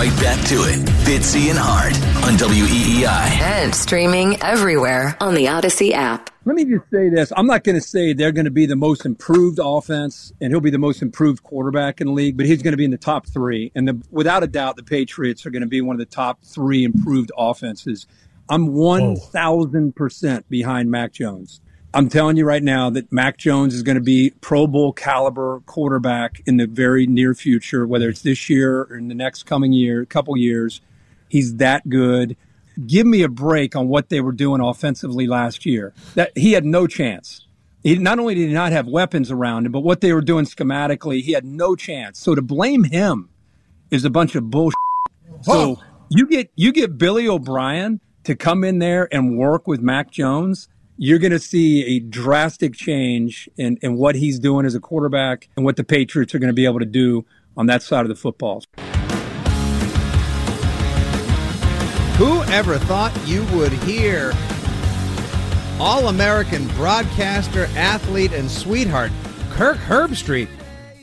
Now, we're right back to it. Fitzy and Hart on WEEI. And streaming everywhere on the Audacy app. Let me just say this. I'm not going to say they're going to be the most improved offense and he'll be the most improved quarterback in the league, but he's going to be in the top three. And the, without a doubt, the Patriots are going to be one of the top three improved offenses. I'm 1,000% behind Mac Jones. I'm telling you right now that Mac Jones is going to be Pro Bowl caliber quarterback in the very near future, whether it's this year or in the next coming year, couple years. He's that good. Give me a break on what they were doing offensively last year. That he had no chance. He not only did he not have weapons around him, but what they were doing schematically, he had no chance. So to blame him is a bunch of bullshit. So you get you get Billy O'Brien to come in there and work with Mac Jones you're going to see a drastic change in, in what he's doing as a quarterback and what the Patriots are going to be able to do on that side of the football. Who ever thought you would hear All American broadcaster, athlete, and sweetheart Kirk Herbstreit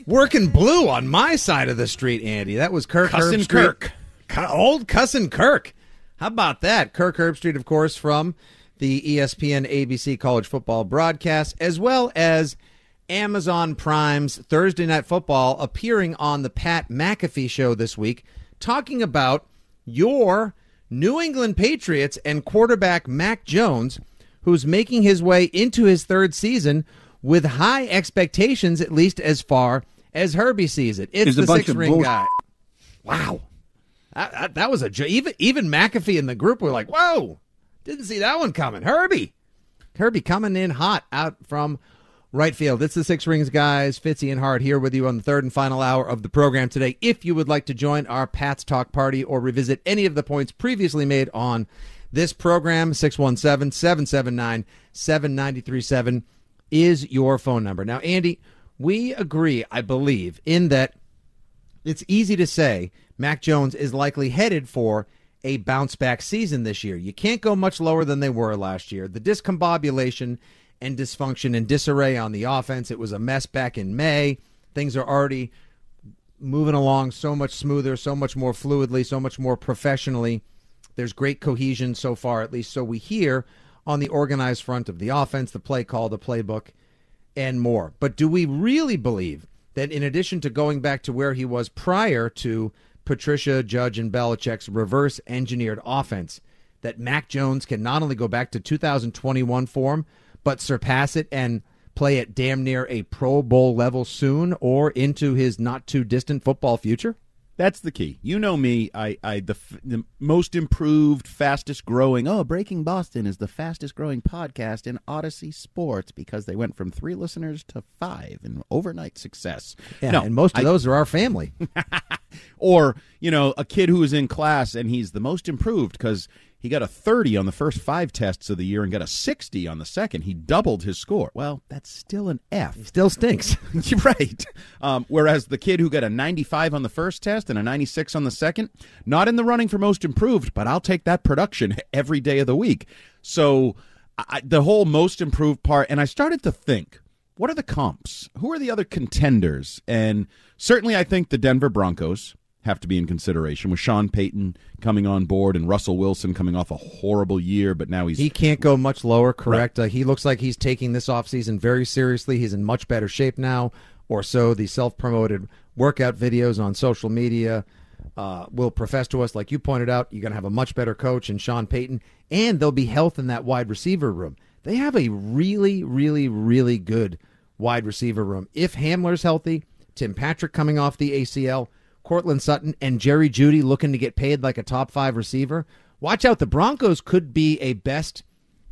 working blue on my side of the street, Andy? That was Kirk Cussin Herbstreit. Kirk. Cu- Old Cussin Kirk. How about that? Kirk Herbstreit, of course, from the ESPN ABC college football broadcast, as well as Amazon Prime's Thursday Night Football, appearing on the Pat McAfee show this week, talking about your New England Patriots and quarterback Mac Jones, who's making his way into his third season with high expectations, at least as far as Herbie sees it. It's It's the six ring bullshit. guy. Wow. That, that, that was a even even McAfee and the group were like, "Whoa, didn't see that one coming." Herbie, Herbie coming in hot out from right field. It's the Six Rings guys, Fitzy and Hart here with you on the third and final hour of the program today. If you would like to join our Pats Talk party or revisit any of the points previously made on this program, 617 779 7937 is your phone number. Now, Andy, we agree, I believe, in that it's easy to say Mac Jones is likely headed for a bounce back season this year. You can't go much lower than they were last year. The discombobulation and dysfunction and disarray on the offense, it was a mess back in May. Things are already moving along so much smoother, so much more fluidly, so much more professionally. There's great cohesion so far, at least so we hear, on the organized front of the offense, the play call, the playbook, and more. But do we really believe that in addition to going back to where he was prior to Patricia, Judge, and Belichick's reverse engineered offense, that Mac Jones can not only go back to 2021 form, but surpass it and play at damn near a Pro Bowl level soon or into his not too distant football future? That's the key. You know me. I, I the, the most improved, fastest growing. Oh, Breaking Boston is the fastest growing podcast in Audacy Sports because they went from three listeners to five in overnight success. Yeah, no, and most of I- those are our family. or you know, a kid who is in class and he's the most improved because He got a 30 on the first five tests of the year and got a 60 on the second. He doubled his score. Well, that's still an F. Still stinks. You're right. Um, whereas the kid who got a 95 on the first test and a 96 on the second, not in the running for most improved, but I'll take that production every day of the week. So I, the whole most improved part, and I started to think, what are the comps? Who are the other contenders? And certainly, I think the Denver Broncos have to be in consideration with Sean Payton coming on board and Russell Wilson coming off a horrible year, but now he's he can't go much lower. Correct. Right. Uh, he looks like he's taking this offseason very seriously. He's in much better shape now, or so the self-promoted workout videos on social media uh, will profess to us. Like you pointed out, you're going to have a much better coach in Sean Payton, and there'll be health in that wide receiver room. They have a really, really, really good wide receiver room. If Hamler's healthy, Tim Patrick coming off the ACL, Courtland Sutton, and Jerry Jeudy looking to get paid like a top five receiver, watch out. The Broncos could be a best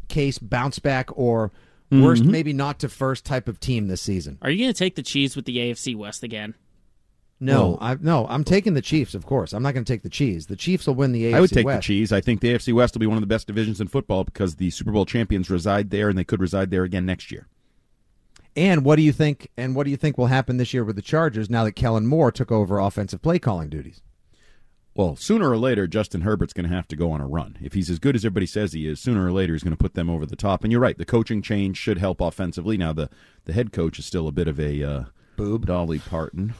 case bounce back or worst, mm-hmm. maybe not to first type of team this season. Are you going to take the Chiefs with the AFC West again? No, well, I, no, I'm taking the Chiefs. Of course, I'm not going to take the cheese. The Chiefs will win the AFC I would take West. the cheese. I think the AFC West will be one of the best divisions in football because the Super Bowl champions reside there, and they could reside there again next year. And what do you think? And what do you think will happen this year with the Chargers now that Kellen Moore took over offensive play calling duties? Well, sooner or later, Justin Herbert's going to have to go on a run. If he's as good as everybody says he is, sooner or later he's going to put them over the top. And you're right, the coaching change should help offensively. Now, the the head coach is still a bit of a uh, boob, Dolly Parton.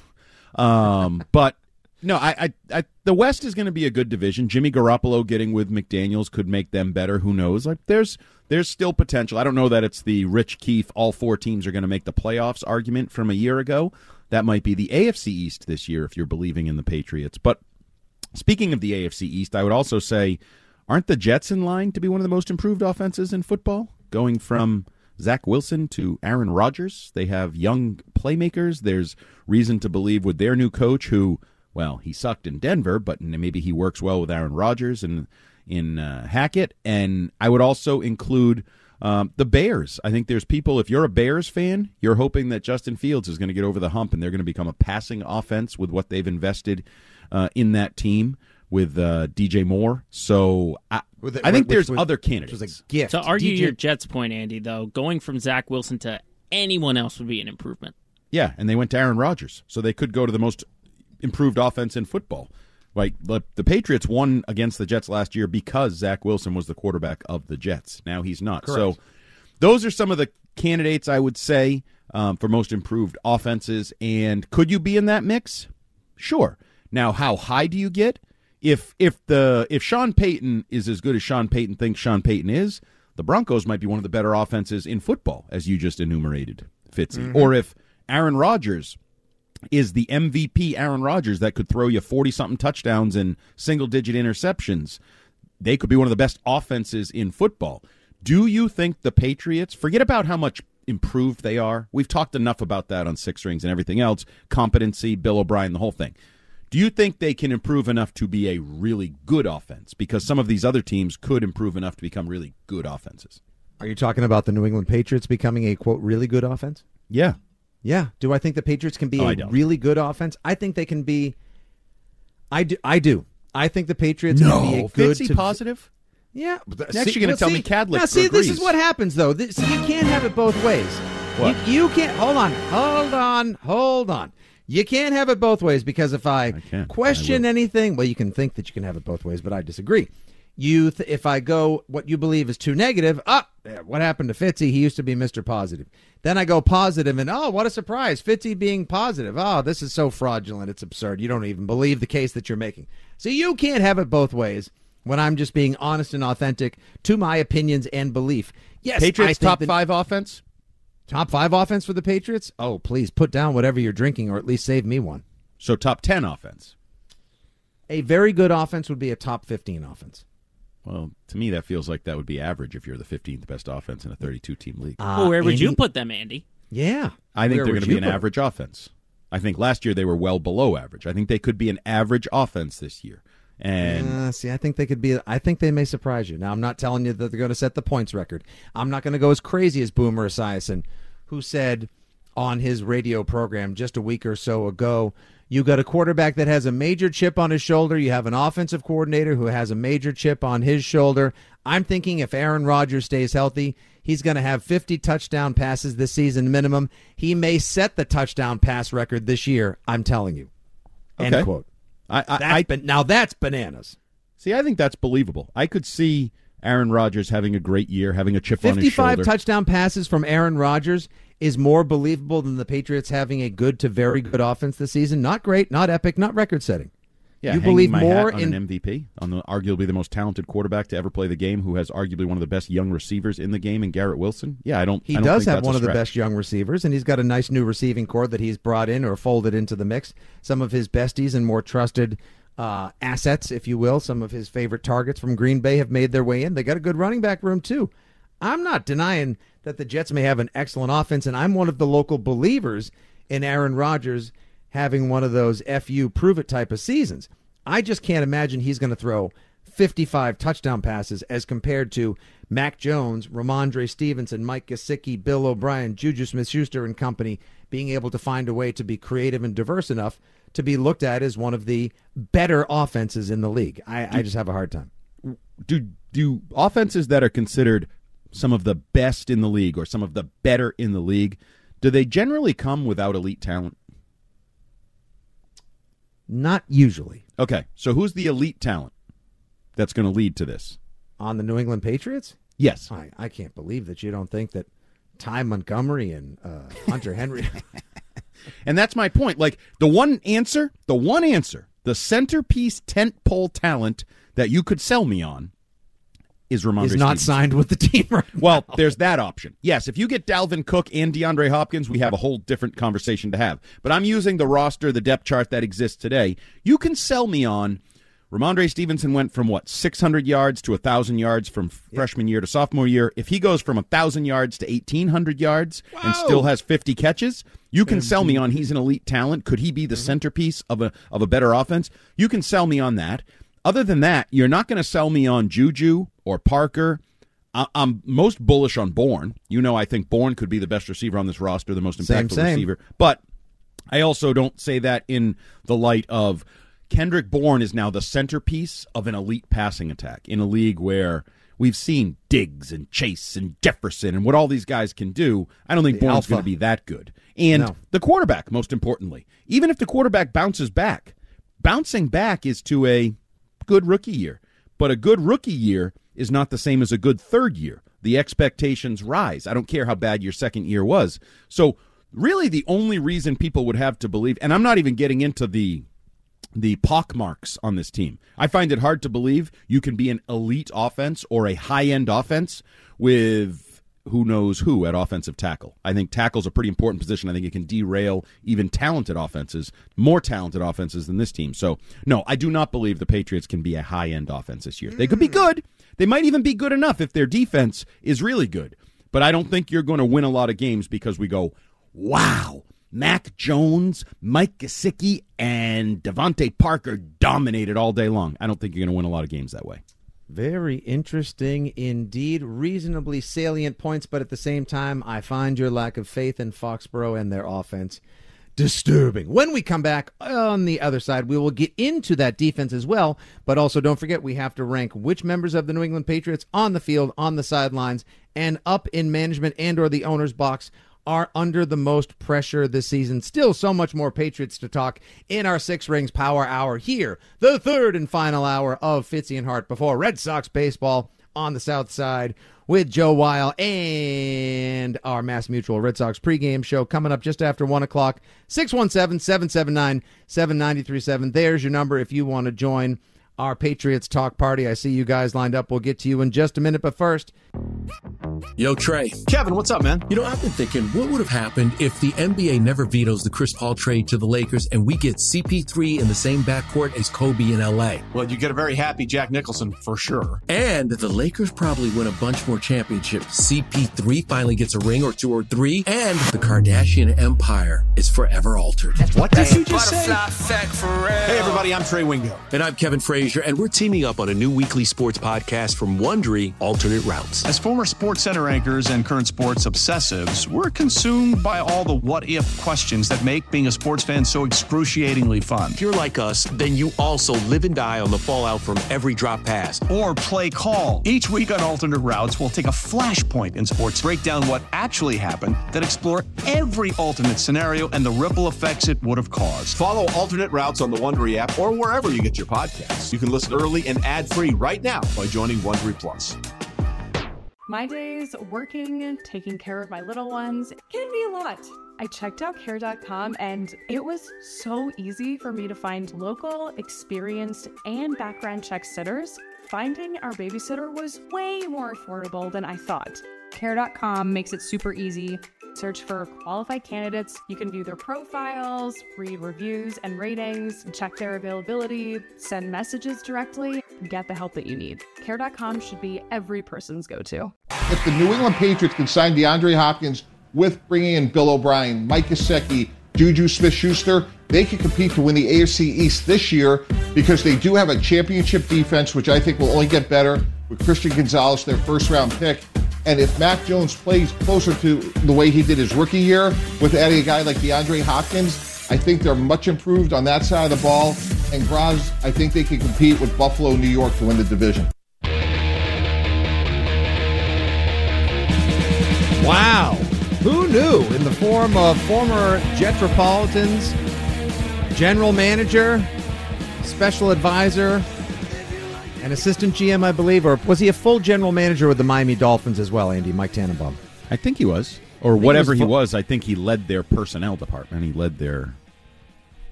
Um, but no, I, I, I, the West is going to be a good division. Jimmy Garoppolo getting with McDaniels could make them better. Who knows? Like there's there's still potential. I don't know that it's the Rich Keefe all four teams are going to make the playoffs argument from a year ago. That might be the AFC East this year if you're believing in the Patriots. But speaking of the AFC East, I would also say, aren't the Jets in line to be one of the most improved offenses in football? Going from Zach Wilson to Aaron Rodgers. They have young playmakers. There's reason to believe with their new coach, who, well, he sucked in Denver, but maybe he works well with Aaron Rodgers and in uh, Hackett. And I would also include um, the Bears. I think there's people, if you're a Bears fan, you're hoping that Justin Fields is going to get over the hump and they're going to become a passing offense with what they've invested uh, in that team with uh, DJ Moore. So I, it, I think there's other candidates. Was a gift. To argue DJ... your Jets point, Andy, though, going from Zach Wilson to anyone else would be an improvement. Yeah, and they went to Aaron Rodgers, so they could go to the most improved offense in football. Like the, the Patriots won against the Jets last year because Zach Wilson was the quarterback of the Jets. Now he's not. Correct. So those are some of the candidates I would say um, for most improved offenses. And could you be in that mix? Sure. Now, how high do you get? if if the if Sean Payton is as good as Sean Payton thinks Sean Payton is, the Broncos might be one of the better offenses in football, as you just enumerated, Fitzy. Mm-hmm. Or if Aaron Rodgers is the MVP Aaron Rodgers that could throw you 40 something touchdowns and single digit interceptions, they could be one of the best offenses in football. Do you think the Patriots, forget about how much improved they are? We've talked enough about that on Six Rings and everything else, competency, Bill O'Brien, the whole thing. Do you think they can improve enough to be a really good offense? Because some of these other teams could improve enough to become really good offenses. Are you talking about the New England Patriots becoming a quote really good offense? Yeah. Yeah. Do I think the Patriots can be oh, a really good offense? I think they can be. I do. I do. I think the Patriots no. can be a good. Fitzy to, positive. Yeah. Next, see, you're going to tell see, me Kadlick. Now, see, agrees. this is what happens, though. This, you can't have it both ways. What? You, you can't. Hold on. Hold on. Hold on. You can't have it both ways because if I, I question I anything, well, you can think that you can have it both ways, but I disagree. You, th- if I go what you believe is too negative, ah, what happened to Fitzy? He used to be Mr. Positive. Then I go positive, and oh, what a surprise! Fitzy being positive. Oh, this is so fraudulent. It's absurd. You don't even believe the case that you're making. So you can't have it both ways when I'm just being honest and authentic to my opinions and belief. Yes, Patriots top that, five offense. Top five offense for the Patriots? Oh, please put down whatever you're drinking or at least save me one. So top 10 offense. A very good offense would be a top 15 offense. Well, to me, that feels like that would be average if you're the 15th best offense in a 32 team league. Uh, well, where would Andy, you put them, Andy? Yeah. I think where they're going to be an average offense. I think last year they were well below average. I think they could be an average offense this year. And uh, see, I think they could be. I think they may surprise you. Now, I'm not telling you that they're going to set the points record. I'm not going to go as crazy as Boomer Esiason, who said on his radio program just a week or so ago, You got a quarterback that has a major chip on his shoulder. You have an offensive coordinator who has a major chip on his shoulder. I'm thinking if Aaron Rodgers stays healthy, he's going to have 50 touchdown passes this season minimum. He may set the touchdown pass record this year. I'm telling you. End Okay. quote. I, I, That's I now that's bananas. see. I think that's believable. I could see Aaron Rodgers having a great year, having a chip on his shoulder. 55 touchdown passes from Aaron Rodgers is more believable than the Patriots having a good to very good offense this season. Not great, not epic, not record setting. Yeah, you believe more in an MVP, on the arguably the most talented quarterback to ever play the game, who has arguably one of the best young receivers in the game, in Garrett Wilson. Yeah, I don't. He I don't does have one of the best young receivers, and he's got a nice new receiving core that he's brought in or folded into the mix. Some of his besties and more trusted uh, assets, if you will, some of his favorite targets from Green Bay have made their way in. They got a good running back room too. I'm not denying that the Jets may have an excellent offense, and I'm one of the local believers in Aaron Rodgers having one of those "fu prove it" type of seasons. I just can't imagine he's going to throw 55 touchdown passes as compared to Mac Jones, Rhamondre Stevenson, Mike Gesicki, Bill O'Brien, Juju Smith-Schuster and company being able to find a way to be creative and diverse enough to be looked at as one of the better offenses in the league. I, I just have a hard time. do do offenses that are considered some of the best in the league or some of the better in the league do they generally come without elite talent Not usually okay so who's the elite talent that's going to lead to this on the New England Patriots. yes I, I can't believe that you don't think that Ty Montgomery and uh, Hunter Henry. and that's my point like the one answer the one answer the centerpiece tent pole talent that you could sell me on is Rhamondre is not Stevenson. signed with the team right Well, there's that option. Yes, if you get Dalvin Cook and DeAndre Hopkins, we have a whole different conversation to have. But I'm using the roster, the depth chart that exists today. You can sell me on Rhamondre Stevenson went from what 600 yards to 1,000 yards from freshman year to sophomore year. If he goes from 1,000 yards to 1,800 yards and still has 50 catches, you can sell me on he's an elite talent. Could he be the mm-hmm. centerpiece of a of a better offense? You can sell me on that. Other than that, you're not going to sell me on Juju or Parker. I- I'm most bullish on Bourne. You know, I think Bourne could be the best receiver on this roster, the most impactful same. receiver. But I also don't say that in the light of Kendrick Bourne is now the centerpiece of an elite passing attack in a league where we've seen Diggs and Chase and Jefferson and what all these guys can do. I don't think The Bourne's going to be that good. And No. the quarterback, most importantly, even if the quarterback bounces back, bouncing back is to a good rookie year. But a good rookie year is not the same as a good third year. The expectations rise. I don't care how bad your second year was. So, really, the only reason people would have to believe, and I'm not even getting into the the pockmarks on this team. I find it hard to believe you can be an elite offense or a high end offense with who knows who at offensive tackle. I think tackle's a pretty important position. I think it can derail even talented offenses, more talented offenses than this team. So, no, I do not believe the Patriots can be a high end offense this year. They could be mm. good. They might even be good enough if their defense is really good. But I don't think you're going to win a lot of games because we go, wow, Mac Jones, Mike Gesicki, and DeVante Parker dominated all day long. I don't think you're going to win a lot of games that way. Very interesting indeed. Reasonably salient points, but at the same time, I find your lack of faith in Foxborough and their offense disturbing. When we come back on the other side, we will get into that defense as well. But also, don't forget, we have to rank which members of the New England Patriots on the field, on the sidelines, and up in management and/or the owner's box are under the most pressure this season. Still so much more Patriots to talk in our Six Rings Power Hour here, the third and final hour of Fitzy and Hart before Red Sox baseball on the South Side with Joe Weil and our Mass Mutual Red Sox pregame show coming up just after 1 o'clock. 617 779 7937. There's your number if you want to join our Patriots talk party. I see you guys lined up. We'll get to you in just a minute, but first, Yo, Trey. Kevin, what's up, man? You know, I've been thinking, what would have happened if the NBA never vetoes the Chris Paul trade to the Lakers and we get CP3 in the same backcourt as Kobe in LA? Well, you get a very happy Jack Nicholson for sure. And the Lakers probably win a bunch more championships. CP3 finally gets a ring or two or three, and the Kardashian empire is forever altered. What did you just say? Hey, everybody, I'm Trey Wingo. And I'm Kevin Frazier, and we're teaming up on a new weekly sports podcast from Wondery, Alternate Routes. As former sports center anchors and current sports obsessives, we're consumed by all the what if questions that make being a sports fan so excruciatingly fun. If you're like us, then you also live and die on the fallout from every drop pass. Or play call. Each week on Alternate Routes, we'll take a flashpoint in sports, break down what actually happened, then explore every alternate scenario and the ripple effects it would have caused. Follow Alternate Routes on the Wondery app or wherever you get your podcasts. You can listen early and ad free right now by joining Wondery Plus. My days working, taking care of my little ones can be a lot. I checked out care.com and it was so easy for me to find local, experienced, and background check sitters. Finding our babysitter was way more affordable than I thought. Care.com makes it super easy. Search for qualified candidates. You can view their profiles, read reviews and ratings, check their availability, send messages directly, get the help that you need. Care.com should be every person's go to. If the New England Patriots can sign DeAndre Hopkins with bringing in Bill O'Brien, Mike Gesicki, Juju Smith Schuster, they can compete to win the AFC East this year because they do have a championship defense, which I think will only get better with Christian Gonzalez, their first round pick. And if Mac Jones plays closer to the way he did his rookie year with adding a guy like DeAndre Hopkins, I think they're much improved on that side of the ball. And Graz, I think they can compete with Buffalo, New York to win the division. Wow. Who knew? In the form of former Jetropolitans, general manager, special advisor, and assistant GM, I believe, or was he a full general manager with the Miami Dolphins as well, Andy, Mike Tannenbaum? I think he was. Or think he whatever was he was, I think he led their personnel department. He led their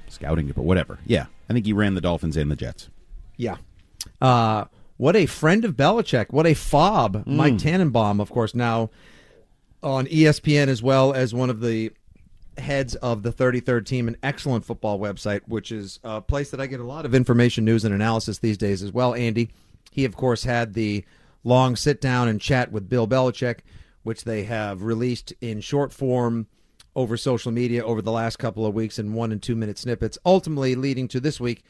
scouting department, whatever. Yeah. I think he ran the Dolphins and the Jets. Yeah. Uh, what a friend of Belichick. What a fob. Mike Tannenbaum, of course, now on ESPN as well as one of the heads of the 33rd team, an excellent football website, which is a place that I get a lot of information, news, and analysis these days as well. Andy, he, of course, had the long sit down and chat with Bill Belichick, which they have released in short form over social media over the last couple of weeks in one and two minute snippets, ultimately leading to this week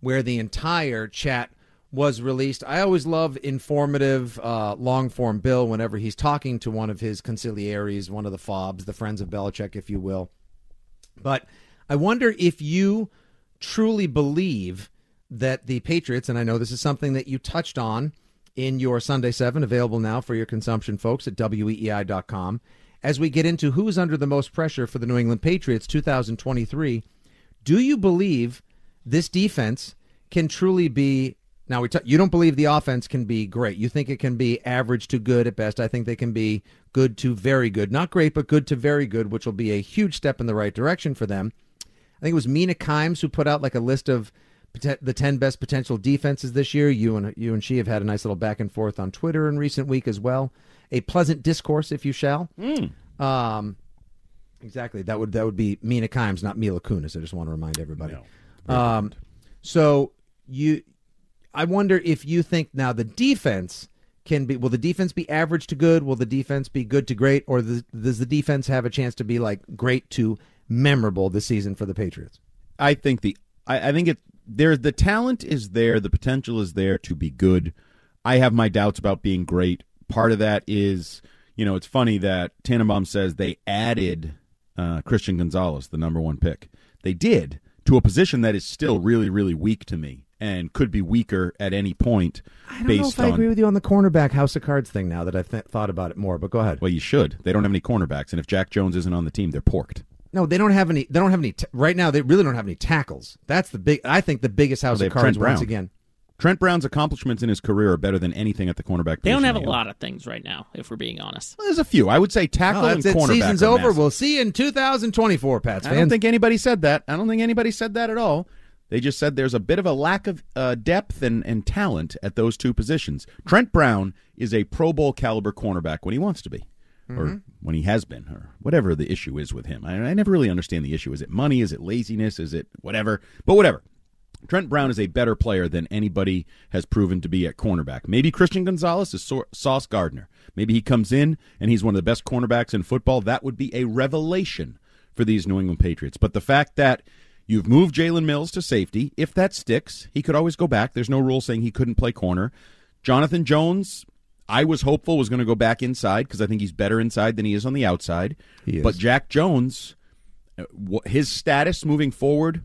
where the entire chat was released. I always love informative, uh, long form Bill whenever he's talking to one of his conciliaries, one of the fobs, the friends of Belichick, if you will. But I wonder if you truly believe that the Patriots, and I know this is something that you touched on in your Sunday 7, available now for your consumption, folks, at weei.com. As we get into who's under the most pressure for the New England Patriots 2023, do you believe this defense can truly be now we t- you don't believe the offense can be great. You think it can be average to good at best. I think they can be good to very good. Not great, but good to very good, which will be a huge step in the right direction for them. I think it was Mina Kimes who put out like a list of the 10 best potential defenses this year. You and you and she have had a nice little back and forth on Twitter in recent week as well. A pleasant discourse, if you shall. Um, exactly. That would that would be Mina Kimes, not Mila Kunis. I just want to remind everybody. Um, so you, I wonder if you think now the defense can be. Will the defense be average to good? Will the defense be good to great? Or the, does the defense have a chance to be like great to memorable this season for the Patriots? I think the I, I think it there's the talent is there, the potential is there to be good. I have my doubts about being great. Part of that is, you know, it's funny that Tannenbaum says they added uh, Christian Gonzalez, the number one pick. They did to a position that is still really, really weak to me and could be weaker at any point. I don't based know if I on, agree with you on the cornerback house of cards thing now that I've th- thought about it more. But go ahead. Well, you should. They don't have any cornerbacks, and if Jack Jones isn't on the team, they're porked. No, they don't have any. They don't have any t- right now. They really don't have any tackles. That's the big. I think the biggest house Well, of have cards Trent Brown. once again. Trent Brown's accomplishments in his career are better than anything at the cornerback. They don't have a lot of things right now, if we're being honest. Well, there's a few. I would say tackle Oh, and it. cornerback. Season's are over. massive. We'll see you in 2024, Pats I fans. don't think anybody said that. I don't think anybody said that at all. They just said there's a bit of a lack of uh, depth and, and talent at those two positions. Trent Brown is a Pro Bowl caliber cornerback when he wants to be, or Mhm. when he has been, or whatever the issue is with him. I, I never really understand the issue. Is it money? Is it laziness? Is it whatever? But whatever. Trent Brown is a better player than anybody has proven to be at cornerback. Maybe Christian Gonzalez is Sau- Sauce Gardner. Maybe he comes in and he's one of the best cornerbacks in football. That would be a revelation for these New England Patriots. But the fact that you've moved Jalen Mills to safety, if that sticks, he could always go back. There's no rule saying he couldn't play corner. Jonathan Jones, I was hopeful was going to go back inside because I think he's better inside than he is on the outside. But Jack Jones, uh, his status moving forward,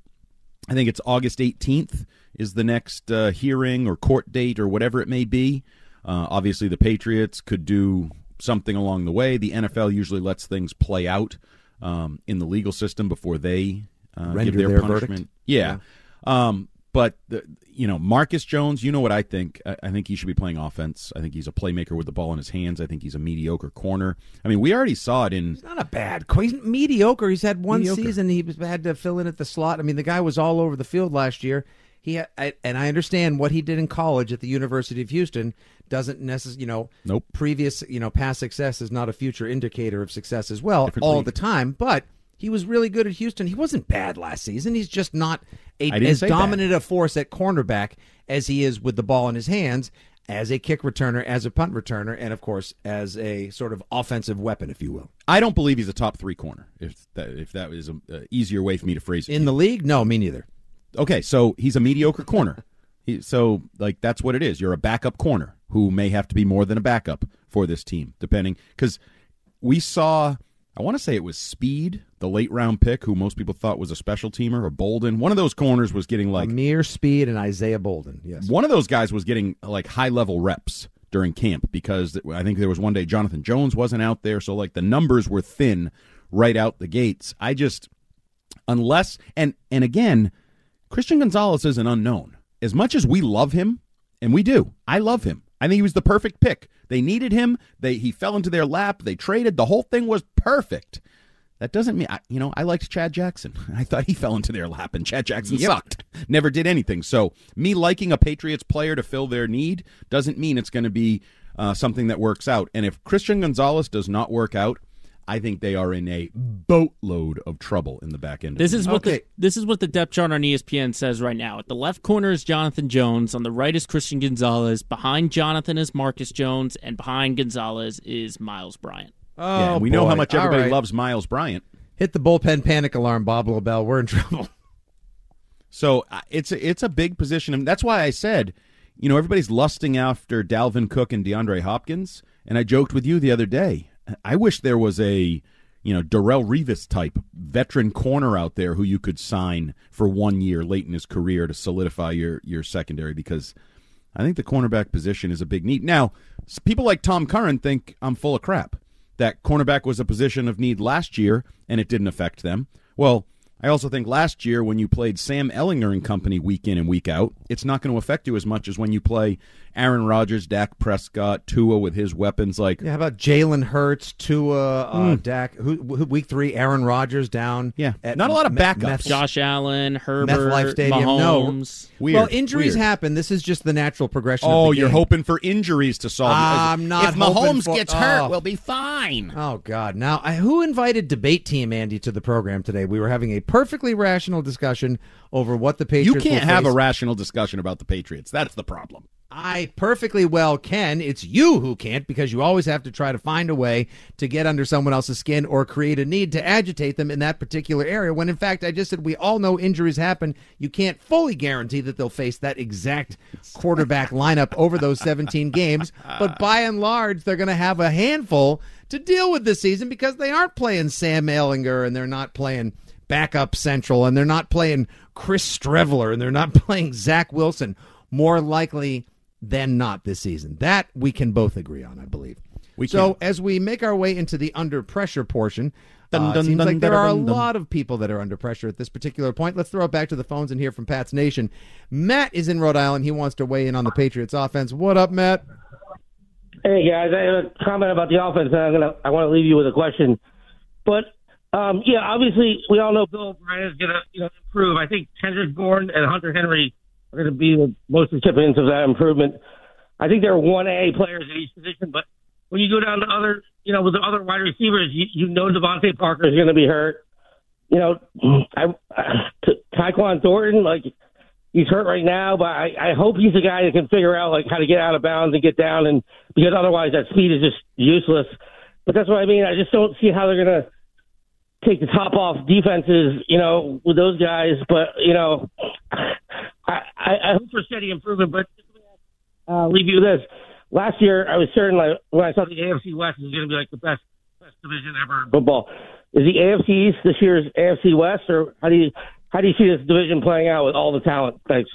I think it's August 18th is the next uh, hearing or court date or whatever it may be. Uh, obviously, the Patriots could do something along the way. The NFL usually lets things play out um, in the legal system before they uh, give their, their punishment. verdict? Yeah. Um, but the, you know, Marcus Jones, you know what I think? I, I think he should be playing offense. I think he's a playmaker with the ball in his hands. I think he's a mediocre corner. I mean, we already saw it in. Not a bad. He's mediocre. He's had one Mediocre. season. He had to fill in at the slot. I mean, the guy was all over the field last year. He I, and I understand what he did in college at the University of Houston doesn't necessarily, you know, nope. Previous, you know, past success is not a future indicator of success as well Different all league. the time. But he was really good at Houston. He wasn't bad last season. He's just not a, as dominant a force at cornerback as he is with the ball in his hands. As a kick returner, as a punt returner, and of course as a sort of offensive weapon, if you will. I don't believe he's a top three corner. If that if that is a, a easier way for me to phrase it. In the league, no, me neither. Okay, so he's a mediocre corner. He, so like that's what it is. You're a backup corner who may have to be more than a backup for this team, depending because we saw. I want to say it was Speed, the late round pick, who most people thought was a special teamer, or Bolden. One of those corners was getting like Ameer Speed and Isaiah Bolden. Yes. one of those guys was getting like high level reps during camp because I think there was one day Jonathan Jones wasn't out there, so like the numbers were thin right out the gates. I just unless and and again, Christian Gonzalez is an unknown. As much as we love him, and we do, I love him. I think he was the perfect pick. They needed him. They he fell into their lap. They traded. The whole thing was perfect. That doesn't mean I, you know I liked Chad Jackson. I thought he fell into their lap, and Chad Jackson Yep. sucked. Never did anything. So me liking a Patriots player to fill their need doesn't mean it's going to be uh, something that works out. And if Christian Gonzalez does not work out, I think they are in a boatload of trouble in the back end. of This the is league. what the this is what the depth chart on ESPN says right now. At the left corner is Jonathan Jones, on the right is Christian Gonzalez, behind Jonathan is Marcus Jones, and behind Gonzalez is Miles Bryant. Oh, yeah, we know how much everybody right. loves Miles Bryant. Hit the bullpen panic alarm, Bob Lobel. We're in trouble. So uh, it's a, it's a big position, and that's why I said, you know, everybody's lusting after Dalvin Cook and DeAndre Hopkins, and I joked with you the other day. I wish there was a you know Darrelle Revis type veteran corner out there who you could sign for one year late in his career to solidify your your secondary because I think the cornerback position is a big need. Now, people like Tom Curran think I'm full of crap. That cornerback was a position of need last year and it didn't affect them. Well, I also think last year when you played Sam Ehlinger and company week in and week out, it's not going to affect you as much as when you play Aaron Rodgers, Dak Prescott, Tua with his weapons like Yeah, how about Jalen Hurts, Tua, uh, Mm. Dak? Who, who, week three, Aaron Rodgers down. Yeah, at not a lot of backups. Meth- Josh Allen, Herbert, Life Stadium. Mahomes. No, well, injuries happen. This is just the natural progression. Oh, of the you're game. hoping for injuries to solve. I'm not. If hoping Mahomes for- gets hurt, oh. we'll be fine. Oh God! Now, I, who invited debate team Andy to the program today? We were having a perfectly rational discussion over what the Patriots. You can't will have a rational discussion about the Patriots. That's the problem. I perfectly well can. It's you who can't because you always have to try to find a way to get under someone else's skin or create a need to agitate them in that particular area. When in fact, I just said we all know injuries happen. You can't fully guarantee that they'll face that exact quarterback lineup over those 17 games, but by and large, they're going to have a handful to deal with this season because they aren't playing Sam Ehlinger and they're not playing backup central and they're not playing Chris Streveler and they're not playing Zach Wilson. More likely than not this season. That we can both agree on, I believe. We so can. as we make our way into the under pressure portion, Dun, uh, it seems dun, like there dun, are a dun, dun. lot of people that are under pressure at this particular point. Let's throw it back to the phones and hear from Pat's Nation. Matt is in Rhode Island. He wants to weigh in on the Patriots offense. What up, Matt? Hey guys, I have a comment about the offense, and I'm gonna I want to leave you with a question. But um, yeah, obviously we all know Bill O'Brien is gonna you know improve. I think Kendrick Bourne and Hunter Henry are gonna be the most recipients of that improvement. I think they're one A players at each position, but when you go down to other you know with the other wide receivers, you, you know DeVante Parker is gonna be hurt. You know, I, Ty- Tyquan Thornton like he's hurt right now, but I, I hope he's the guy that can figure out like how to get out of bounds and get down, and because otherwise that speed is just useless. But that's what I mean. I just don't see how they're gonna take the top off defenses, you know, with those guys. But you know, I, I, I hope for steady improvement. But uh, leave you with this: last year I was certain like when I thought the AFC West was going to be like the best best division ever in football. Is the AFC East this year's AFC West, or how do you how do you see this division playing out with all the talent? Thanks.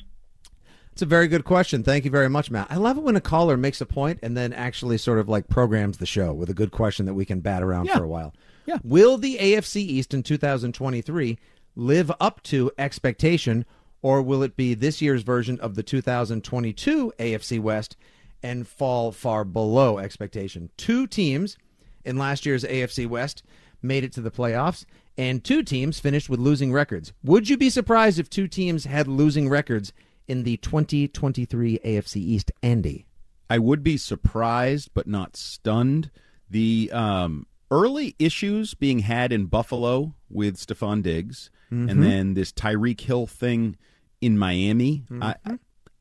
It's a very good question. Thank you very much, Matt. I love it when a caller makes a point and then actually sort of like programs the show with a good question that we can bat around Yeah. for a while. Yeah. Will the AFC East in 2023 live up to expectation, or will it be this year's version of the 2022 AFC West and fall far below expectation? Two teams in last year's AFC West made it to the playoffs, and two teams finished with losing records. Would you be surprised if two teams had losing records in the 2023 AFC East, Andy? I would be surprised but not stunned. The um, early issues being had in Buffalo with Stefon Diggs, Mhm. and then this Tyreek Hill thing in Miami. I,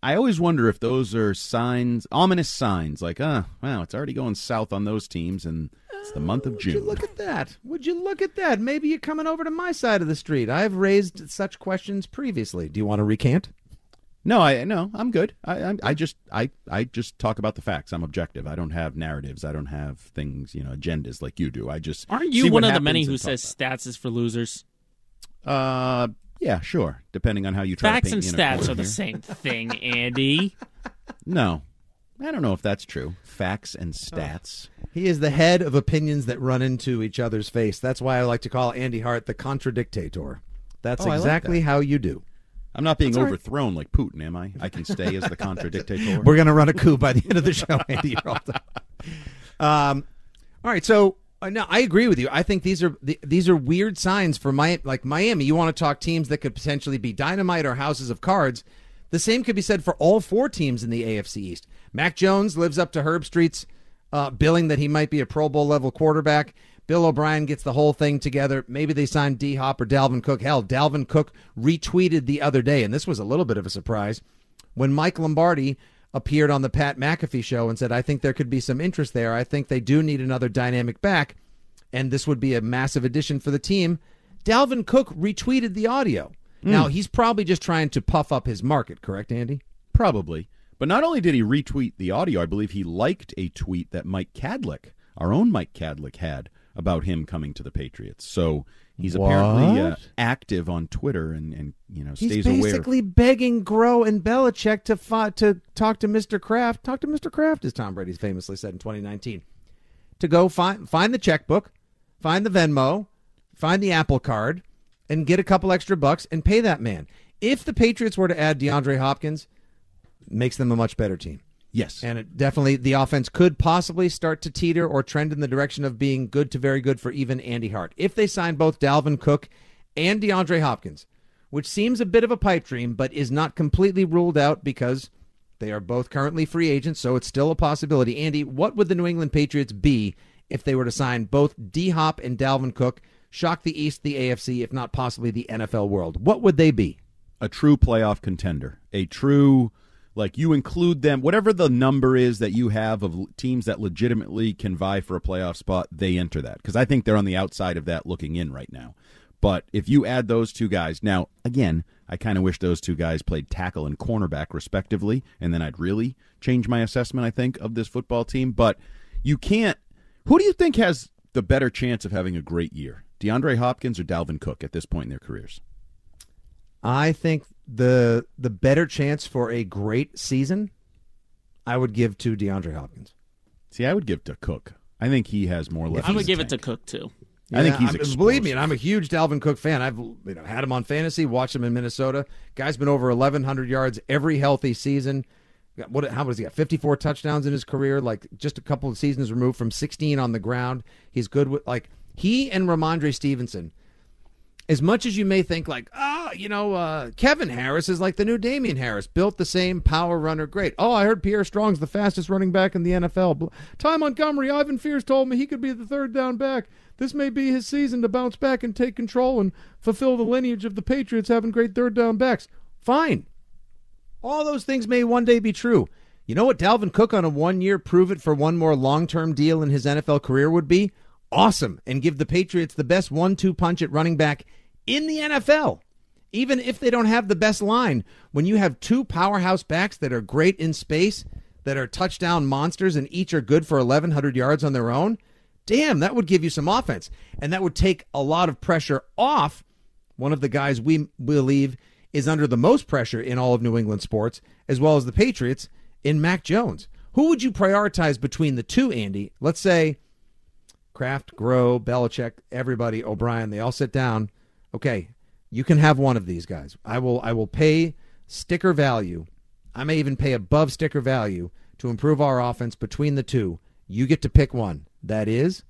I always wonder if those are signs, ominous signs, like, uh, wow, it's already going south on those teams, and it's the month of Would you June. look at that? Would you look at that? Maybe you're coming over to my side of the street. I've raised such questions previously. Do you want to recant? No, I no, I'm good. I, I I just I I just talk about the facts. I'm objective. I don't have narratives. I don't have things, you know, agendas like you do. I just Aren't see you what one of the many who says stats is for losers? Uh, yeah, sure. Depending on how you try Facts to and paint me in a stats corner are the here. same thing, Andy. No, I don't know if that's true. Facts and stats. He is the head of opinions that run into each other's face. That's why I like to call Andy Hart the contradictator. That's Oh, I like exactly that. how you do. I'm not being That's all right. overthrown like Putin, am I? I can stay as the contradictator. We're going to run a coup by the end of the show, Andy. You're all done. Um, all right, so no, I agree with you. I think these are the, these are weird signs for my like Miami. You want to talk teams that could potentially be dynamite or houses of cards. The same could be said for all four teams in the AFC East. Mac Jones lives up to Herbstreit's uh, billing that he might be a Pro Bowl level quarterback. Bill O'Brien gets the whole thing together. Maybe they sign D Hop or Dalvin Cook. Hell, Dalvin Cook retweeted the other day, and this was a little bit of a surprise when Mike Lombardi appeared on the Pat McAfee show and said, I think there could be some interest there. I think they do need another dynamic back, and this would be a massive addition for the team. Dalvin Cook retweeted the audio. Hmm. Now, he's probably just trying to puff up his market, correct, Andy? Probably. But not only did he retweet the audio, I believe he liked a tweet that Mike Kadlick, our own Mike Kadlick, had about him coming to the Patriots. So he's apparently uh, active on Twitter and, and you know He's stays aware. basically begging Groh and Belichick to fi- to talk to Mr. Kraft. Talk to Mr. Kraft, as Tom Brady famously said in 2019. To go find find the checkbook, find the Venmo, find the Apple Card, and get a couple extra bucks and pay that man. If the Patriots were to add DeAndre Hopkins, makes them a much better team. Yes. And it definitely the offense could possibly start to teeter or trend in the direction of being good to very good for even Andy Hart. If they sign both Dalvin Cook and DeAndre Hopkins, which seems a bit of a pipe dream, but is not completely ruled out because they are both currently free agents, so it's still a possibility. Andy, what would the New England Patriots be if they were to sign both D Hop and Dalvin Cook, shock the East, the AFC, if not possibly the NFL world? What would they be? a true playoff contender, a true like you include them whatever the number is that you have of teams that legitimately can vie for a playoff spot, they enter that because I think they're on the outside of that looking in right now. But if you add those two guys, now again, I kind of wish those two guys played tackle and cornerback respectively, and then I'd really change my assessment. I think of this football team, but you can't. Who do you think has the better chance of having a great year, DeAndre Hopkins or Dalvin Cook at this point in their careers? I think the the better chance for a great season, I would give to DeAndre Hopkins. See, I would give to Cook. I think he has more left. I in would the give it to. Cook too. I think he's I'm- explosive. believe me, and I'm a huge Dalvin Cook fan. I've you know had him on fantasy, watched him in Minnesota. Guy's been over 1,100 yards every healthy season. Got- What? How was he got? 54 touchdowns in his career. Like just a couple of seasons removed from 16 on the ground. He's good with like he and Rhamondre Stevenson. As much as you may think like, ah, you know, uh, Kevin Harris is like the new Damien Harris, built the same power runner, great. Oh, I heard Pierre Strong's the fastest running back in the NFL. Ty Montgomery, Ivan Fears told me he could be the third down back. This may be his season to bounce back and take control and fulfill the lineage of the Patriots having great third down backs. Fine. All those things may one day be true. You know what Dalvin Cook on a one year prove it for one more long term deal in his NFL career would be? Awesome. And give the Patriots the best one two punch at running back in the NFL. Even if they don't have the best line, when you have two powerhouse backs that are great in space, that are touchdown monsters and each are good for 1,100 yards on their own, damn, that would give you some offense. And that would take a lot of pressure off one of the guys we believe is under the most pressure in all of New England sports, as well as the Patriots, in Mac Jones. Who would you prioritize between the two, Andy? Let's say Kraft, Groh, Belichick, everybody, O'Brien, they all sit down. Okay, you can have one of these guys. I will I will pay sticker value. I may even pay above sticker value to improve our offense between the two. You get to pick one. That is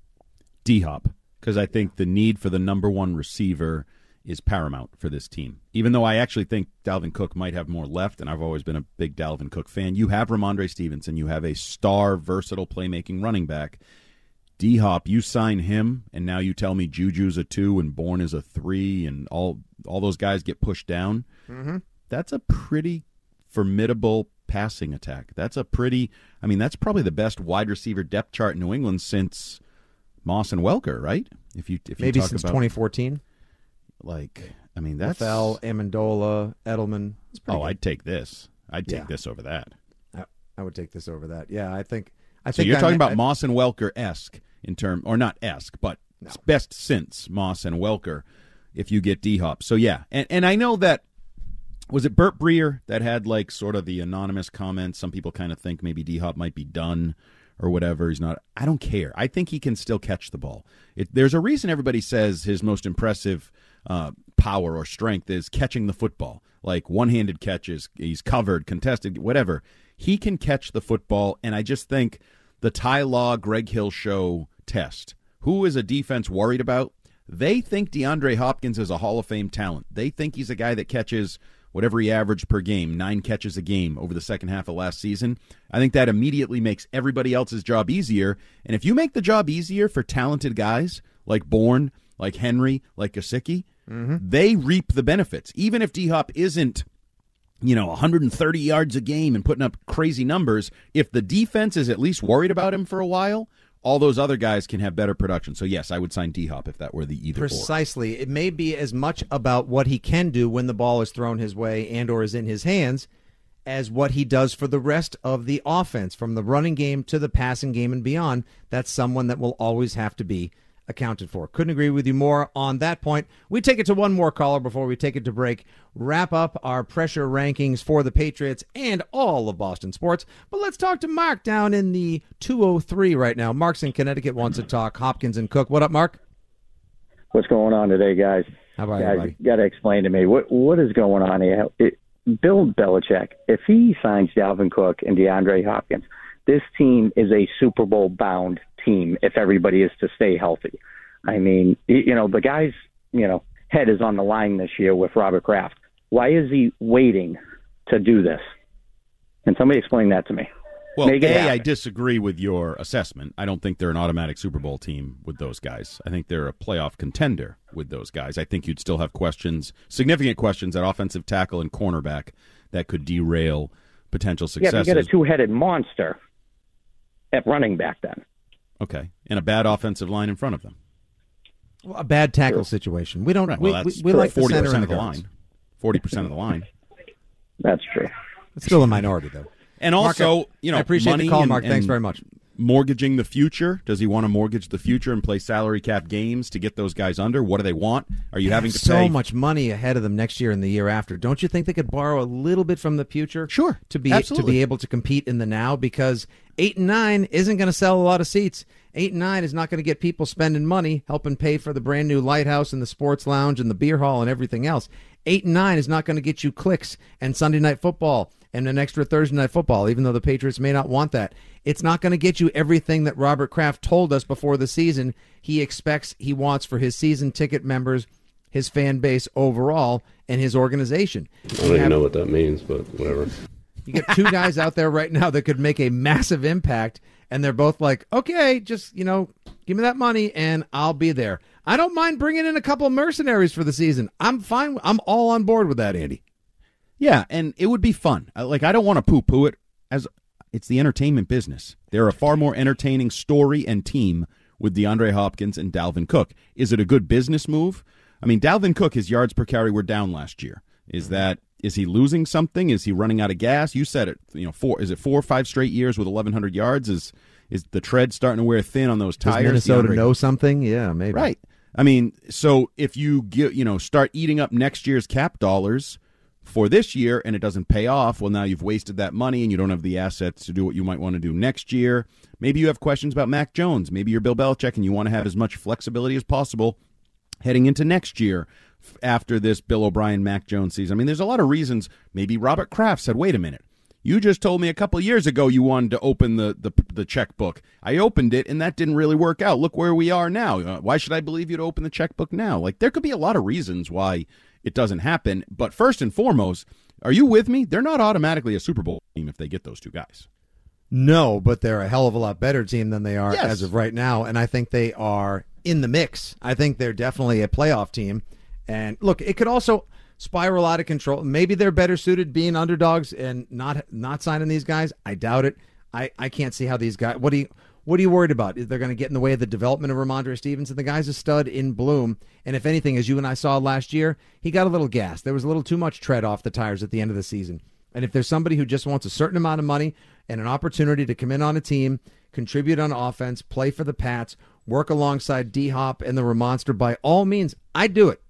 D Hop, because I think the need for the number one receiver is paramount for this team. Even though I actually think Dalvin Cook might have more left, and I've always been a big Dalvin Cook fan, you have Rhamondre Stevenson. You have a star, versatile playmaking running back. D Hop, you sign him, and now you tell me Juju's a two and Bourne is a three, and all all those guys get pushed down. Mm-hmm. That's a pretty formidable passing attack. That's a pretty. I mean, that's probably the best wide receiver depth chart in New England since Moss and Welker, right? If you if you maybe since about 2014. like, I mean, that's Lafell, Amendola, Edelman. Oh, good. I'd take this. I'd take Yeah. this over that. I, I would take this over that. Yeah, I think. I so think you're I'm- talking about I- Moss and Welker esque in term, or not esque, but best since Moss and Welker. If you get D Hop, so yeah, and and I know that was it Burt Breer that had like sort of the anonymous comments. Some people kind of think maybe D Hop might be done or whatever. He's not. I don't care. I think he can still catch the ball. It, there's a reason everybody says his most impressive uh, power or strength is catching the football, like one-handed catches. He's covered, contested, whatever. He can catch the football, and I just think the Ty Law, Greg Hill show test. Who is a defense worried about? They think DeAndre Hopkins is a Hall of Fame talent. They think he's a guy that catches whatever he averaged per game, nine catches a game over the second half of last season. I think that immediately makes everybody else's job easier. And if you make the job easier for talented guys like Bourne, like Henry, like Gesicki, mm-hmm. they reap the benefits. Even if D Hop isn't you know, 130 yards a game and putting up crazy numbers, if the defense is at least worried about him for a while, all those other guys can have better production. So yes, I would sign D Hop if that were the either or. Precisely. It may be as much about what he can do when the ball is thrown his way and or is in his hands as what he does for the rest of the offense from the running game to the passing game and beyond. That's someone that will always have to be accounted for. Couldn't agree with you more on that point. We take it to one more caller before we take it to break. Wrap up our pressure rankings for the Patriots and all of Boston sports. But let's talk to Mark down in the 203 right now. Mark's in Connecticut wants to talk Hopkins and Cook. What up, Mark? What's going on today, guys? How about you, guys? buddy? Got to explain to me what what is going on here. It, Bill Belichick, if he signs Dalvin Cook and DeAndre Hopkins, this team is a Super Bowl bound team. If everybody is to stay healthy, I mean, you know, the guy's you know head is on the line this year with Robert Kraft. Why is he waiting to do this? Can somebody explain that to me? Well, A, happen. I disagree with your assessment. I don't think they're an automatic Super Bowl team with those guys. I think they're a playoff contender with those guys. I think you'd still have questions, significant questions at offensive tackle and cornerback that could derail potential success. Yeah, you get a two-headed monster at running back, then okay, and a bad offensive line in front of them. Well, a bad tackle situation. We don't. Right, we, well, we, we like forty percent of the line. Forty percent of the line. That's true. It's still a minority, though. And also, I- you know, I appreciate money the call, and- Mark. Thanks very much. Mortgaging the future. Does he want to mortgage the future and play salary cap games to get those guys under? What do they want? Are you having to so pay much money ahead of them next year and the year after. Don't you think they could borrow a little bit from the future? Sure, to be absolutely. to be able to compete in the now because eight and nine isn't going to sell a lot of seats. Eight and nine is not going to get people spending money helping pay for the brand new lighthouse and the sports lounge and the beer hall and everything else. Eight and nine is not going to get you clicks and Sunday night football and an extra Thursday night football, even though the Patriots may not want that. It's not going to get you everything that Robert Kraft told us before the season he expects he wants for his season ticket members, his fan base overall, and his organization. I don't even know what that means, but whatever. You get two guys out there right now that could make a massive impact, and they're both like, okay, just, you know, give me that money and I'll be there. I don't mind bringing in a couple mercenaries for the season. I'm fine. I'm all on board with that, Andy. Yeah, and it would be fun. Like I don't want to poo-poo it as it's the entertainment business. They're a far more entertaining story and team with DeAndre Hopkins and Dalvin Cook. Is it a good business move? I mean, Dalvin Cook, his yards per carry were down last year. Is mm-hmm. that Is he losing something? Is he running out of gas? You said it. You know, four is it four or five straight years with 1,100 yards? Is is the tread starting to wear thin on those tires? Does? Minnesota DeAndre- know something? Yeah, maybe. Right. I mean, so if you get, you know, start eating up next year's cap dollars for this year and it doesn't pay off, well, now you've wasted that money and you don't have the assets to do what you might want to do next year. Maybe you have questions about Mac Jones. Maybe you're Bill Belichick and you want to have as much flexibility as possible heading into next year after this Bill O'Brien Mac Jones season. I mean, there's a lot of reasons. Maybe Robert Kraft said, wait a minute. You just told me a couple years ago you wanted to open the, the the checkbook. I opened it and that didn't really work out. Look where we are now. Uh, why should I believe you to open the checkbook now? Like there could be a lot of reasons why it doesn't happen. But first and foremost, are you with me? They're not automatically a Super Bowl team if they get those two guys. No, but they're a hell of a lot better team than they are Yes. as of right now, and I think they are in the mix. I think they're definitely a playoff team. And look, it could also spiral out of control. Maybe they're better suited being underdogs and not not signing these guys. I doubt it. I, I can't see how these guys. What do you what are you worried about? Is they're going to get in the way of the development of Rhamondre Stevenson? The guy's a stud in bloom, and if anything, as you and I saw last year, he got a little gas. There was a little too much tread off the tires at the end of the season. And if there's somebody who just wants a certain amount of money and an opportunity to come in on a team, contribute on offense, play for the Pats, work alongside D Hop and the Ramonster, by all means, I'd do it.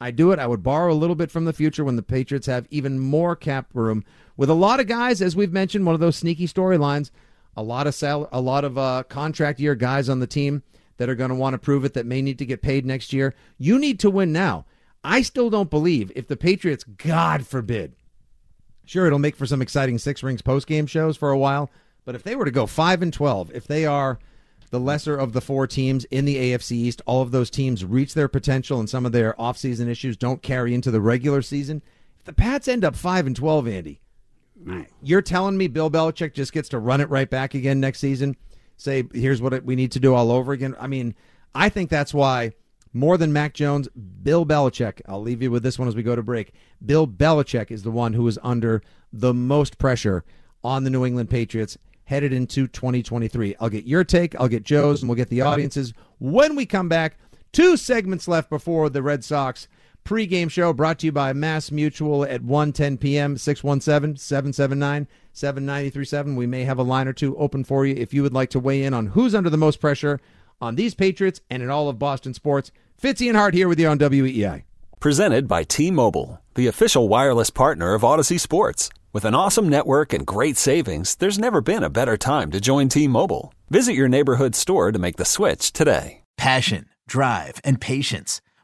I'd do it. I would borrow a little bit from the future when the Patriots have even more cap room with a lot of guys, as we've mentioned, one of those sneaky storylines. A lot of sal- a lot of uh, contract year guys on the team that are going to want to prove it that may need to get paid next year. You need to win now. I still don't believe if the Patriots, God forbid, sure it'll make for some exciting six rings post game shows for a while, but if they were to go five and twelve, if they are the lesser of the four teams in the AFC East, all of those teams reach their potential and some of their offseason issues don't carry into the regular season. If the Pats end up 5 and 12, Andy, you're telling me Bill Belichick just gets to run it right back again next season? Say, here's what we need to do all over again? I mean, I think that's why more than Mac Jones, Bill Belichick, I'll leave you with this one as we go to break. Bill Belichick is the one who is under the most pressure on the New England Patriots headed into 2023. I'll get your take, I'll get Joe's, and we'll get the audiences when we come back. Two segments left before the Red Sox pregame show brought to you by Mass Mutual at 1:10 p.m. 617-779-7937. We may have a line or two open for you if you would like to weigh in on who's under the most pressure on these Patriots and in all of Boston sports. Fitzy and Hart here with you on WEEI. Presented by T Mobile, the official wireless partner of Audacy Sports. With an awesome network and great savings, there's never been a better time to join T Mobile. Visit your neighborhood store to make the switch today. Passion, drive, and patience.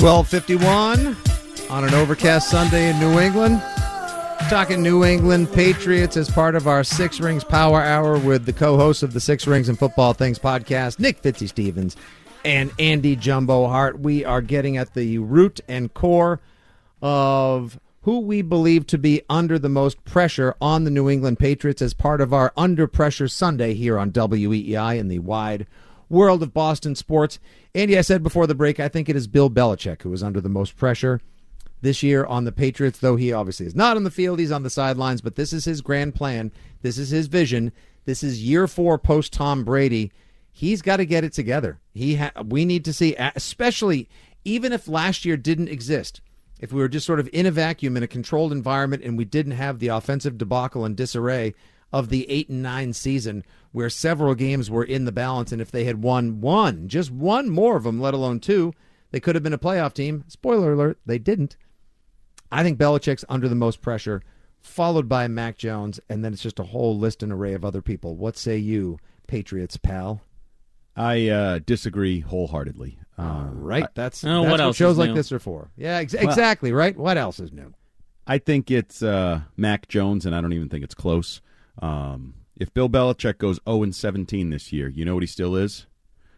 1251 on an overcast Sunday in New England. Talking New England Patriots as part of our Six Rings Power Hour with the co hosts of the Six Rings and Football Things podcast, Nick Fitzy Stevens and Andy Jumbo Hart. We are getting at the root and core of who we believe to be under the most pressure on the New England Patriots as part of our Under Pressure Sunday here on WEEI in the wide world of Boston sports. Andy, I said before the break, I think it is Bill Belichick who is under the most pressure this year on the Patriots, though he obviously is not on the field, he's on the sidelines, but this is his grand plan. This is his vision. This is year four post Tom Brady. He's got to get it together. He ha- we need to see, especially even if last year didn't exist, if we were just sort of in a vacuum in a controlled environment and we didn't have the offensive debacle and disarray of the eight and nine season where several games were in the balance, and if they had won one, just one more of them, let alone two, they could have been a playoff team. Spoiler alert, they didn't. I think Belichick's under the most pressure, followed by Mac Jones, and then it's just a whole list and array of other people. What say you, Patriots pal? I uh, disagree wholeheartedly. right. That's, Oh, that's what else shows like this are for. Yeah, ex- Well- exactly. Right. What else is new? I think it's uh, Mac Jones, and I don't even think it's close. Um, if Bill Belichick goes 0 and 17 this year, you know what he still is?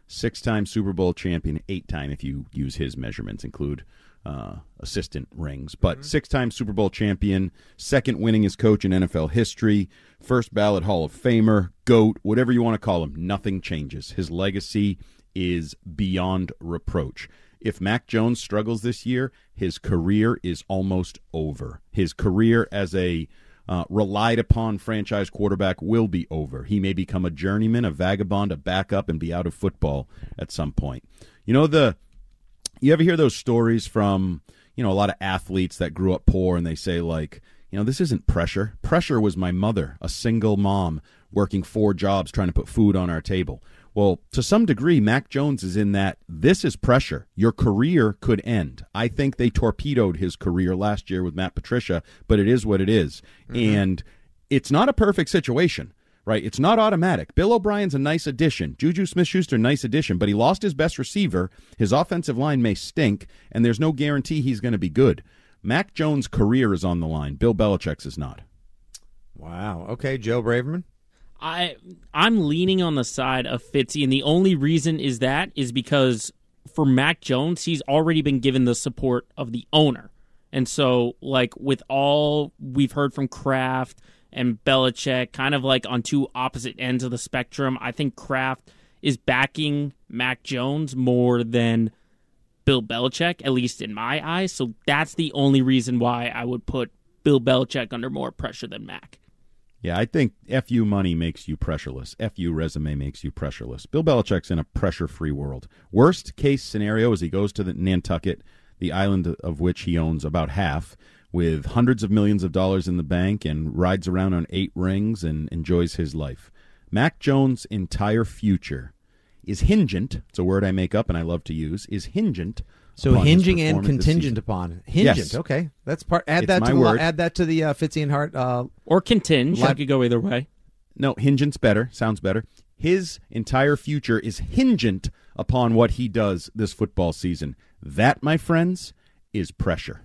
Six time Super Bowl champion, eight time if you use his measurements, include uh, assistant rings. But six time Super Bowl champion, second winningest coach in NFL history, first ballot Hall of Famer, GOAT, whatever you want to call him. Nothing changes. His legacy is beyond reproach. If Mac Jones struggles this year, his career is almost over. His career as a uh, relied upon franchise quarterback will be over. He may become a journeyman, a vagabond, a backup, and be out of football at some point. You know the you ever hear those stories from you know a lot of athletes that grew up poor and they say like you know this isn't pressure pressure was my mother a single mom working four jobs trying to put food on our table well to some degree mac jones is in that this is pressure your career could end i think they torpedoed his career last year with matt patricia but it is what it is. Mm-hmm. and it's not a perfect situation right? It's not automatic. Bill O'Brien's a nice addition. Juju Smith Schuster, nice addition, but he lost his best receiver. His offensive line may stink, and there's no guarantee he's going to be good. Mac Jones' career is on the line. Bill Belichick's is not. Wow. Okay, Joe Braverman. I I'm leaning on the side of Fitzy, and the only reason is that is because for Mac Jones, he's already been given the support of the owner, and so like with all we've heard from Kraft and Belichick, kind of like on two opposite ends of the spectrum, I think Kraft is backing Mac Jones more than Bill Belichick, at least in my eyes. So that's the only reason why I would put Bill Belichick under more pressure than Mac. Yeah, I think FU money makes you pressureless. FU resume makes you pressureless. Bill Belichick's in a pressure free world. Worst case scenario is he goes to the Nantucket, the island of which he owns about half, with hundreds of millions of dollars in the bank and rides around on eight rings and enjoys his life. Mac Jones' entire future is hingent. It's a word I make up and I love to use. Is hingent. So upon his hinging and contingent upon hingent. Yes. Okay, that's part. Add It's that my to the word. add that to the uh, Fitzy and Hart uh, or contingent. Li- I could go either way. No, hingent's better. Sounds better. His entire future is hingent upon what he does this football season. That, my friends, is pressure.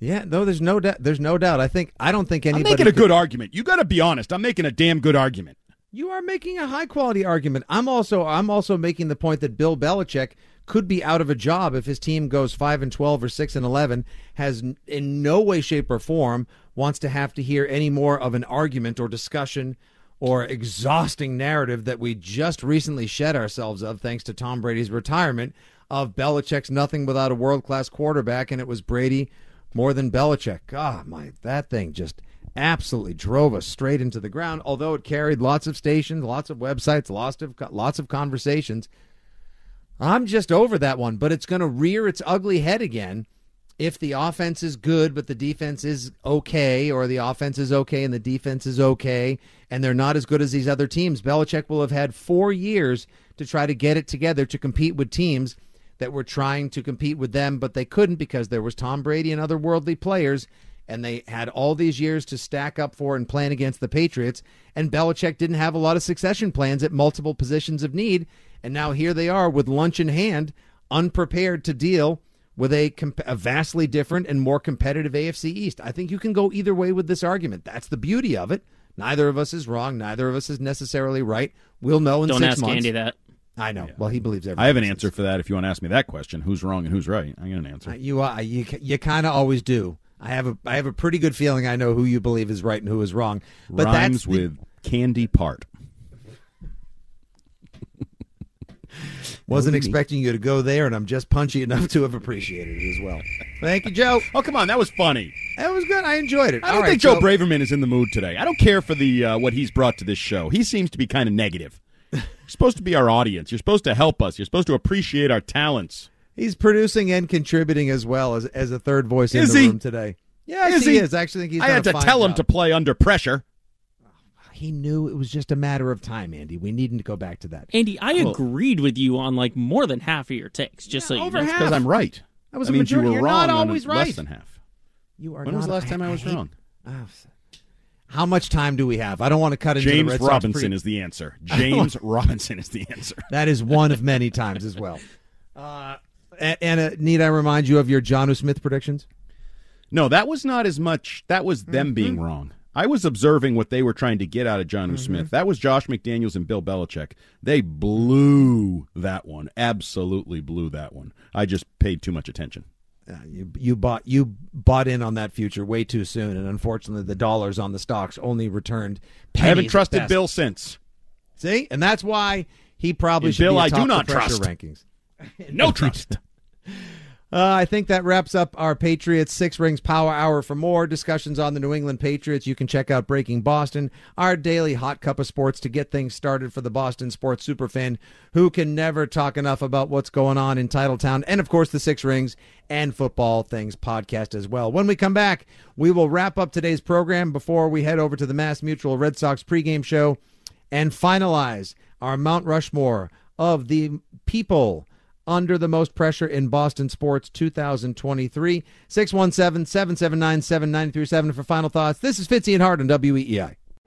Yeah, no, there's no doubt. There's no doubt. I think I don't think anybody. I'm making a could- good argument. You got to be honest. I'm making a damn good argument. You are making a high quality argument. I'm also I'm also making the point that Bill Belichick could be out of a job if his team goes five and twelve or six and eleven. Has in no way, shape, or form wants to have to hear any more of an argument or discussion or exhausting narrative that we just recently shed ourselves of, thanks to Tom Brady's retirement. Of Belichick's nothing without a world class quarterback, and it was Brady more than Belichick. God, my that thing just absolutely drove us straight into the ground. Although it carried lots of stations, lots of websites, lots of lots of conversations. I'm just over that one, but it's going to rear its ugly head again if the offense is good, but the defense is okay, or the offense is okay and the defense is okay, and they're not as good as these other teams. Belichick will have had four years to try to get it together to compete with teams that were trying to compete with them, but they couldn't because there was Tom Brady and other worldly players, and they had all these years to stack up for and plan against the Patriots. And Belichick didn't have a lot of succession plans at multiple positions of need, and now here they are with lunch in hand, unprepared to deal with a, comp- a vastly different and more competitive AFC East. I think you can go either way with this argument. That's the beauty of it. Neither of us is wrong. Neither of us is necessarily right. We'll know in Don't six ask months. Andy that. I know. Well, he believes everything. I have an answer for that. If you want to ask me that question, who's wrong and who's right? I got an answer. Uh, You uh, you you kind of always do. I have a I have a pretty good feeling I know who you believe is right and who is wrong. But Rhymes that's the- with candy part. wasn't expecting you to go there, and I'm just punchy enough to have appreciated it as well. Thank you, Joe. Oh, come on, that was funny. That was good. I enjoyed it. I don't All right, think Joe so- Braverman is in the mood today. I don't care for the uh, what he's brought to this show. He seems to be kind of negative. You're supposed to be our audience. You're supposed to help us. You're supposed to appreciate our talents. He's producing and contributing as well as as a third voice in the he? room today. Yes, Is he, he? is. I actually think he's. I had to fine tell him to play under pressure. He knew it was just a matter of time, Andy. We needn't go back to that. Andy, I Well- agreed with you on like more than half of your takes. Just so you know, Because I'm right. That was that a means you majority. were You're wrong not on always less than half. You are. When was the last time I was hate- wrong? How much time do we have? I don't want to cut into the James Red Robinson pre- is the answer. James Robinson is the answer. That is one of many times as well. Uh, and, and uh, need I remind you of your Jonnu Smith predictions? No, that was not as much. That was them Mm-hmm. being wrong. I was observing what they were trying to get out of Jonnu Mm-hmm. Smith. That was Josh McDaniels and Bill Belichick. They blew that one. Absolutely blew that one. I just paid too much attention. Uh, you you bought you bought in on that future way too soon, and unfortunately, the dollars on the stocks only returned. I haven't trusted. Bill since. See, and that's why he probably And should Bill, be I do not the trust. rankings. No trust. Uh, I think that wraps up our Patriots Six Rings Power Hour. For more discussions on the New England Patriots, you can check out Breaking Boston, our daily hot cup of sports to get things started for the Boston sports superfan who can never talk enough about what's going on in Titletown, and of course the Six Rings and Football Things podcast as well. When we come back, we will wrap up today's program before we head over to the Mass Mutual Red Sox pregame show and finalize our Mount Rushmore of the people under the most pressure in Boston sports 2023. 617 779 7937 for final thoughts. This is Fitzy and Hart on WEEI.